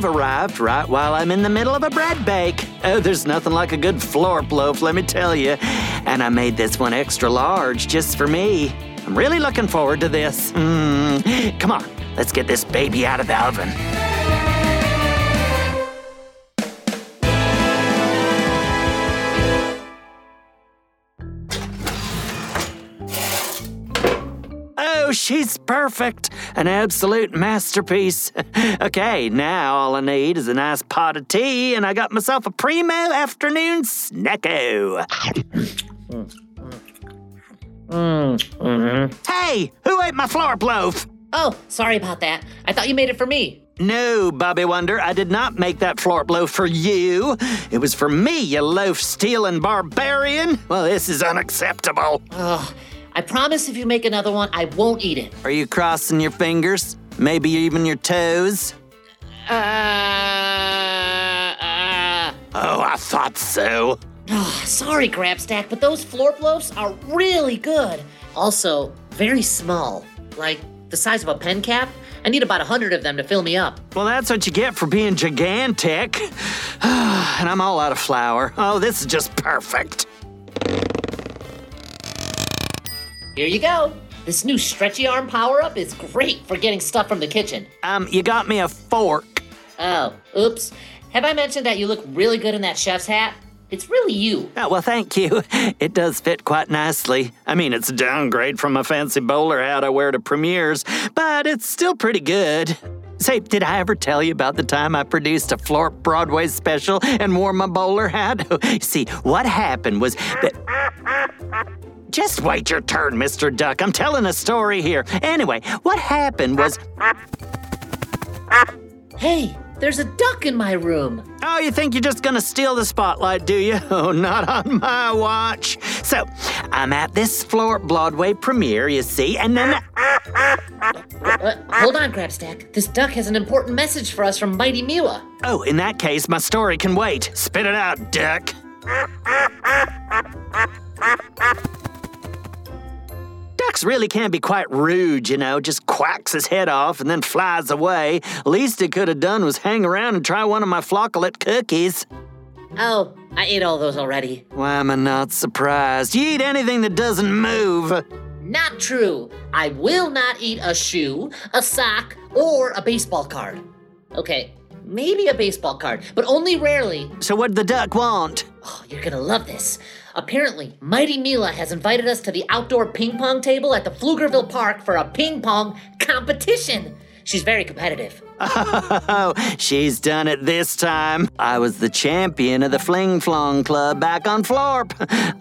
You've arrived right while I'm in the middle of a bread bake. Oh, there's nothing like a good florp loaf, let me tell you. And I made this one extra large just for me. I'm really looking forward to this. Mm. Come on, let's get this baby out of the oven. She's perfect. An absolute masterpiece. okay, now all I need is a nice pot of tea, and I got myself a primo afternoon snacko. Hey, who ate my florp loaf? Oh, sorry about that. I thought you made it for me. No, Bobby Wonder, I did not make that florp loaf for you. It was for me, you loaf stealing barbarian. Well, this is unacceptable. Ugh. I promise if you make another one, I won't eat it. Are you crossing your fingers? Maybe even your toes? Uh, uh. Oh, I thought so. Oh, sorry, Grabstack, but those florp loaves are really good. Also, very small. Like the size of a pen cap. I need about a hundred of them to fill me up. Well, that's what you get for being gigantic. and I'm all out of flour. Oh, this is just perfect. Here you go. This new stretchy arm power up is great for getting stuff from the kitchen. Um, you got me a fork. Oh, oops. Have I mentioned that you look really good in that chef's hat? It's really you. Oh, well, thank you. It does fit quite nicely. I mean, it's a downgrade from a fancy bowler hat I wear to premieres, but it's still pretty good. Say, did I ever tell you about the time I produced a Florp Broadway special and wore my bowler hat? See, what happened was that. Just wait your turn, Mr. Duck. I'm telling a story here. Anyway, what happened was. Hey, there's a duck in my room. Oh, you think you're just gonna steal the spotlight, do you? Oh, not on my watch. So, I'm at this Florp Broadway premiere, you see, and then. Uh, hold on, Grabstack. This duck has an important message for us from Mighty Mila. Oh, in that case, my story can wait. Spit it out, Duck. Ducks really can be quite rude, you know, just quacks his head off and then flies away. Least it could have done was hang around and try one of my floccolet cookies. Oh, I ate all those already. Why am I not surprised? You eat anything that doesn't move. Not true. I will not eat a shoe, a sock, or a baseball card. Okay, maybe a baseball card, but only rarely. So, what'd the duck want? Oh, you're gonna love this. Apparently, Mighty Mila has invited us to the outdoor ping pong table at the Pflugerville Park for a ping pong competition. She's very competitive. Oh, she's done it this time. I was the champion of the Fling Flong Club back on Florp.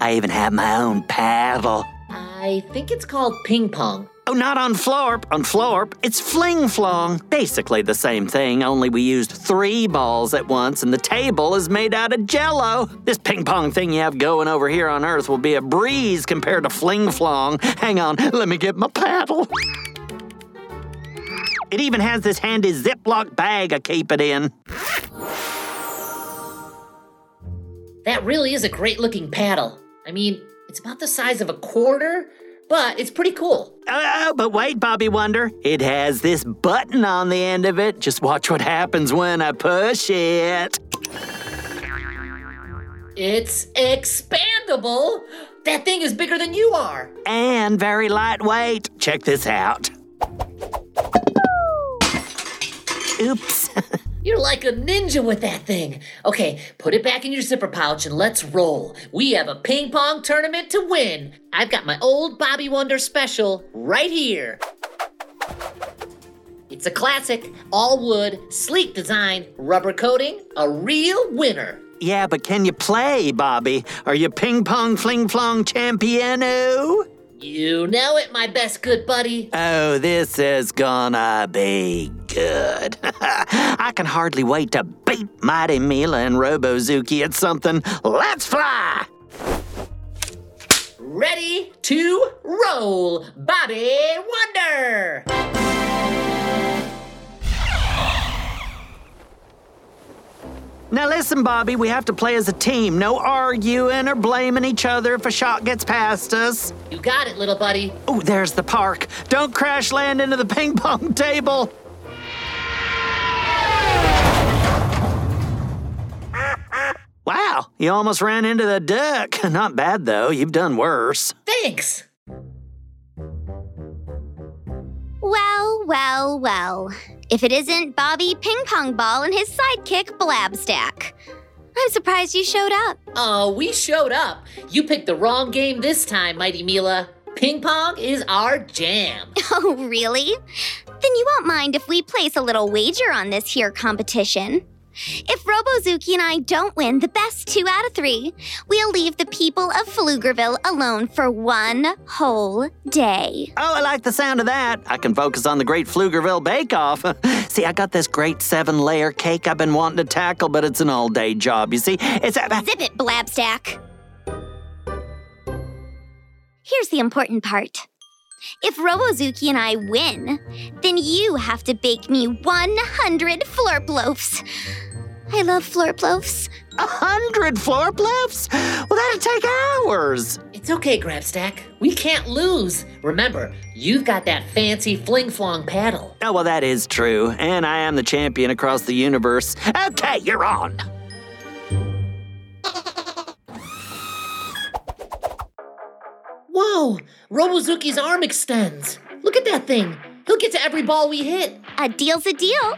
I even have my own paddle. I think it's called ping pong. Oh, not on Florp. On Florp, it's Fling Flong. Basically the same thing, only we used three balls at once, and the table is made out of jello. This ping pong thing you have going over here on Earth will be a breeze compared to Fling Flong. Hang on, let me get my paddle. It even has this handy Ziploc bag I keep it in. That really is a great looking paddle. I mean, it's about the size of a quarter, but it's pretty cool. Oh, but wait, Bobby Wonder. It has this button on the end of it. Just watch what happens when I push it. It's expandable. That thing is bigger than you are. And very lightweight. Check this out. Oops. You're like a ninja with that thing. Okay, put it back in your zipper pouch and let's roll. We have a ping pong tournament to win. I've got my old Bobby Wonder special right here. It's a classic, all wood, sleek design, rubber coating, a real winner. yeah, but can you play, Bobby? Are you ping pong fling flong champion-o? You know it, my best good buddy. Oh, this is gonna be good. I can hardly wait to beat Mighty Mila and Robozuki at something. Let's fly! Ready to roll, Bobby Wonder! Now listen, Bobby, we have to play as a team. No arguing or blaming each other if a shot gets past us. You got it, little buddy. Oh, there's the park. Don't crash land into the ping pong table. Wow, you almost ran into the duck. Not bad, though. You've done worse. Thanks. Well, well, well. If it isn't Bobby Ping Pong Ball and his sidekick Blabstack. I'm surprised you showed up. Oh, we showed up. You picked the wrong game this time, Mighty Mila. Ping pong is our jam. Oh, really? Then you won't mind if we place a little wager on this here competition. If Robozuki and I don't win the best two out of three, we'll leave the people of Pflugerville alone for one whole day. Oh, I like the sound of that. I can focus on the Great Pflugerville Bake Off. see, I got this great seven layer cake I've been wanting to tackle, but it's an all day job, you see. It's a. Zip it, Blabstack. Here's the important part. If Robozuki and I win, then you have to bake me 100 florp loaves. I love florp loaves. A hundred florp loaves? Well, that'd take hours. It's okay, Grabstack. We can't lose. Remember, you've got that fancy fling flong paddle. Oh, well, that is true. And I am the champion across the universe. Okay, you're on. Whoa! Robozuki's arm extends. Look at that thing. He'll get to every ball we hit. A deal's a deal.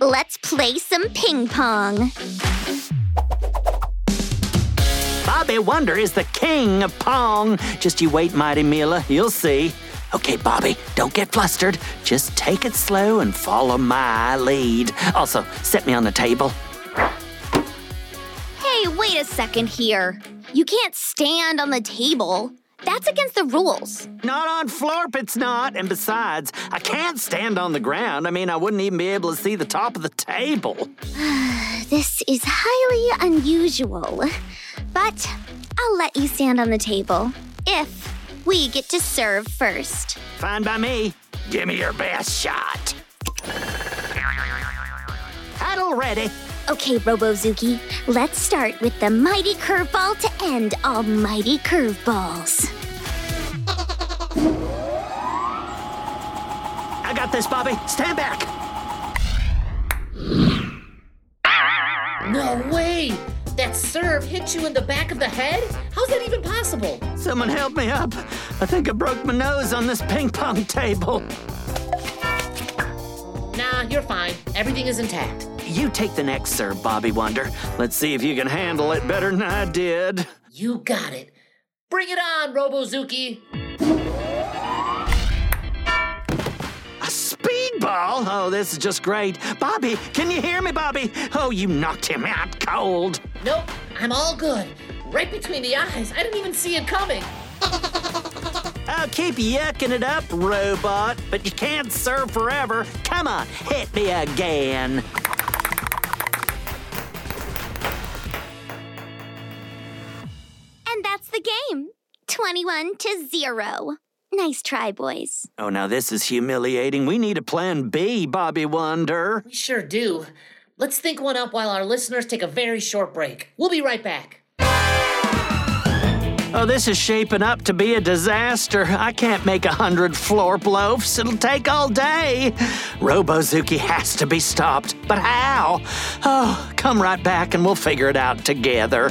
Let's play some ping pong. Bobby Wonder is the king of Pong. Just you wait, Mighty Mila. You'll see. Okay, Bobby, don't get flustered. Just take it slow and follow my lead. Also, set me on the table. Hey, wait a second here. You can't stand on the table. That's against the rules. Not on Florp, it's not. And besides, I can't stand on the ground. I mean, I wouldn't even be able to see the top of the table. This is highly unusual. But I'll let you stand on the table if we get to serve first. Fine by me. Give me your best shot. Paddle ready. Okay, Robozuki, let's start with the mighty curveball to end all mighty curveballs. I got this, Bobby. Stand back. No way! That serve hit you in the back of the head? How's that even possible? Someone help me up. I think I broke my nose on this ping pong table. Nah, you're fine. Everything is intact. You take the next serve, Bobby Wonder. Let's see if you can handle it better than I did. You got it. Bring it on, Robozuki. Speedball? Oh, this is just great. Bobby, can you hear me, Bobby? Oh, you knocked him out cold. Nope, I'm all good. Right between the eyes. I didn't even see it coming. I'll keep yucking it up, robot, but you can't serve forever. Come on, hit me again. And that's the game 21 to 0. Nice try, boys. Oh, now this is humiliating. We need a plan B, Bobby Wonder. We sure do. Let's think one up while our listeners take a very short break. We'll be right back. Oh, this is shaping up to be a disaster. I can't make a hundred florp loaves. It'll take all day. Robozuki has to be stopped. But how? Oh, come right back and we'll figure it out together.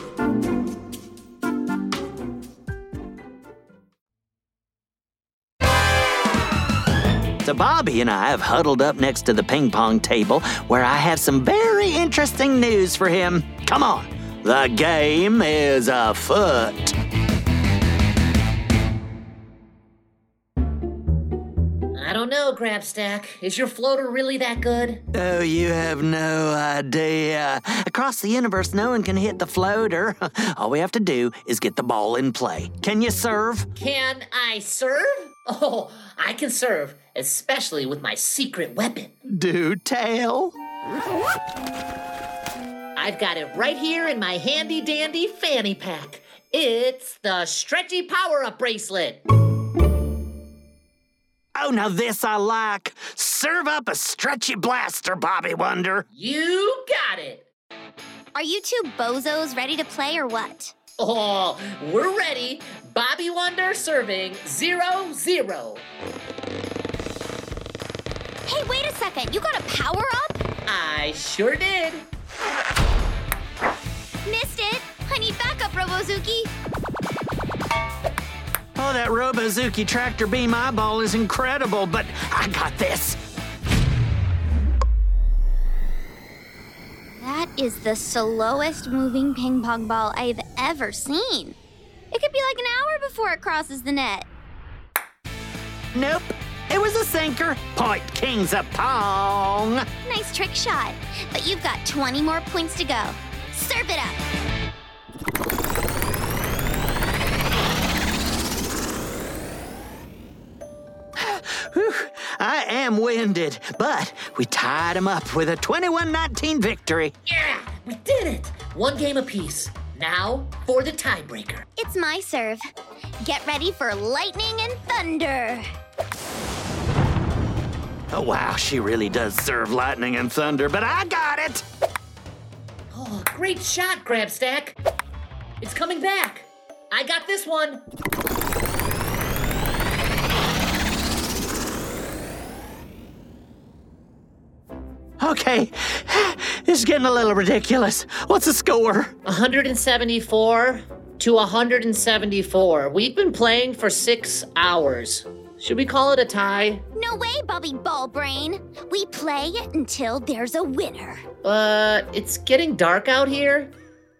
So Bobby and I have huddled up next to the ping pong table where I have some very interesting news for him. Come on, the game is afoot. I don't know, Grabstack. Is your floater really that good? Oh, you have no idea. Across the universe, no one can hit the floater. All we have to do is get the ball in play. Can you serve? Can I serve? Oh, I can serve, especially with my secret weapon. Do tell. I've got it right here in my handy dandy fanny pack. It's the stretchy power up bracelet. Oh, now this I like. Serve up a stretchy blaster, Bobby Wonder. You got it. Are you two bozos ready to play or what? Oh, we're ready. Bobby Wonder serving zero zero. Hey, wait a second. You got a power up? I sure did. Missed it. I need backup, Robozuki. Oh, that Robozuki tractor beam eyeball is incredible, but I got this. That is the slowest moving ping pong ball I've ever seen. It could be like an hour before it crosses the net. Nope. It was a sinker. Point Kings of Pong. Nice trick shot. But you've got 20 more points to go. Serve it up. Whew, I am winded, but we tied him up with a 21 19 victory. Yeah, we did it. One game apiece. Now for the tiebreaker. It's my serve. Get ready for lightning and thunder. Oh, wow, she really does serve lightning and thunder, but I got it. Oh, great shot, Grabstack. It's coming back. I got this one. Okay, this is getting a little ridiculous. What's the score? 174 to 174. We've been playing for six hours. Should we call it a tie? No way, Bobby Ballbrain. We play until there's a winner. Uh, it's getting dark out here.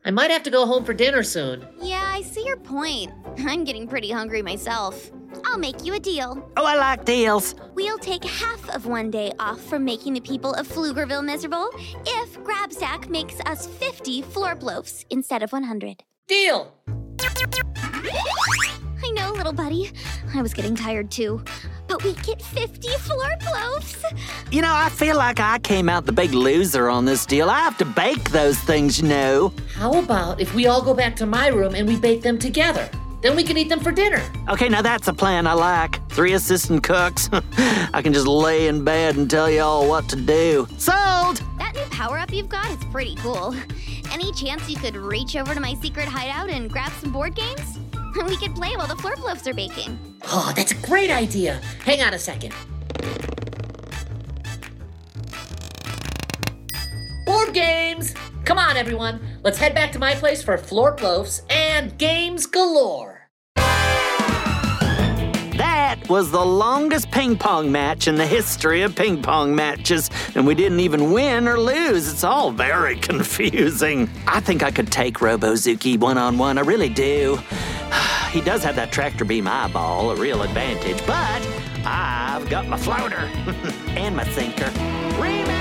I might have to go home for dinner soon. Yeah, I see your point. I'm getting pretty hungry myself. I'll make you a deal. Oh, I like deals. We'll take half of one day off from making the people of Pflugerville miserable if Grabstack makes us 50 florp loaves instead of 100. Deal! I know, little buddy. I was getting tired too. But we get 50 florp loaves. You know, I feel like I came out the big loser on this deal. I have to bake those things, you know. How about if we all go back to my room and we bake them together? Then we can eat them for dinner. Okay, now that's a plan I like. Three assistant cooks. I can just lay in bed and tell y'all what to do. Sold! That new power up you've got is pretty cool. Any chance you could reach over to my secret hideout and grab some board games? We could play while the florp loaves are baking. Oh, that's a great idea. Hang on a second. Board games! Come on, everyone. Let's head back to my place for florp loafs and and games galore. That was the longest ping pong match in the history of ping pong matches, and we didn't even win or lose. It's all very confusing. I think I could take Robozuki one on one. I really do. He does have that tractor beam eyeball, a real advantage, but I've got my floater and my sinker. Rematch!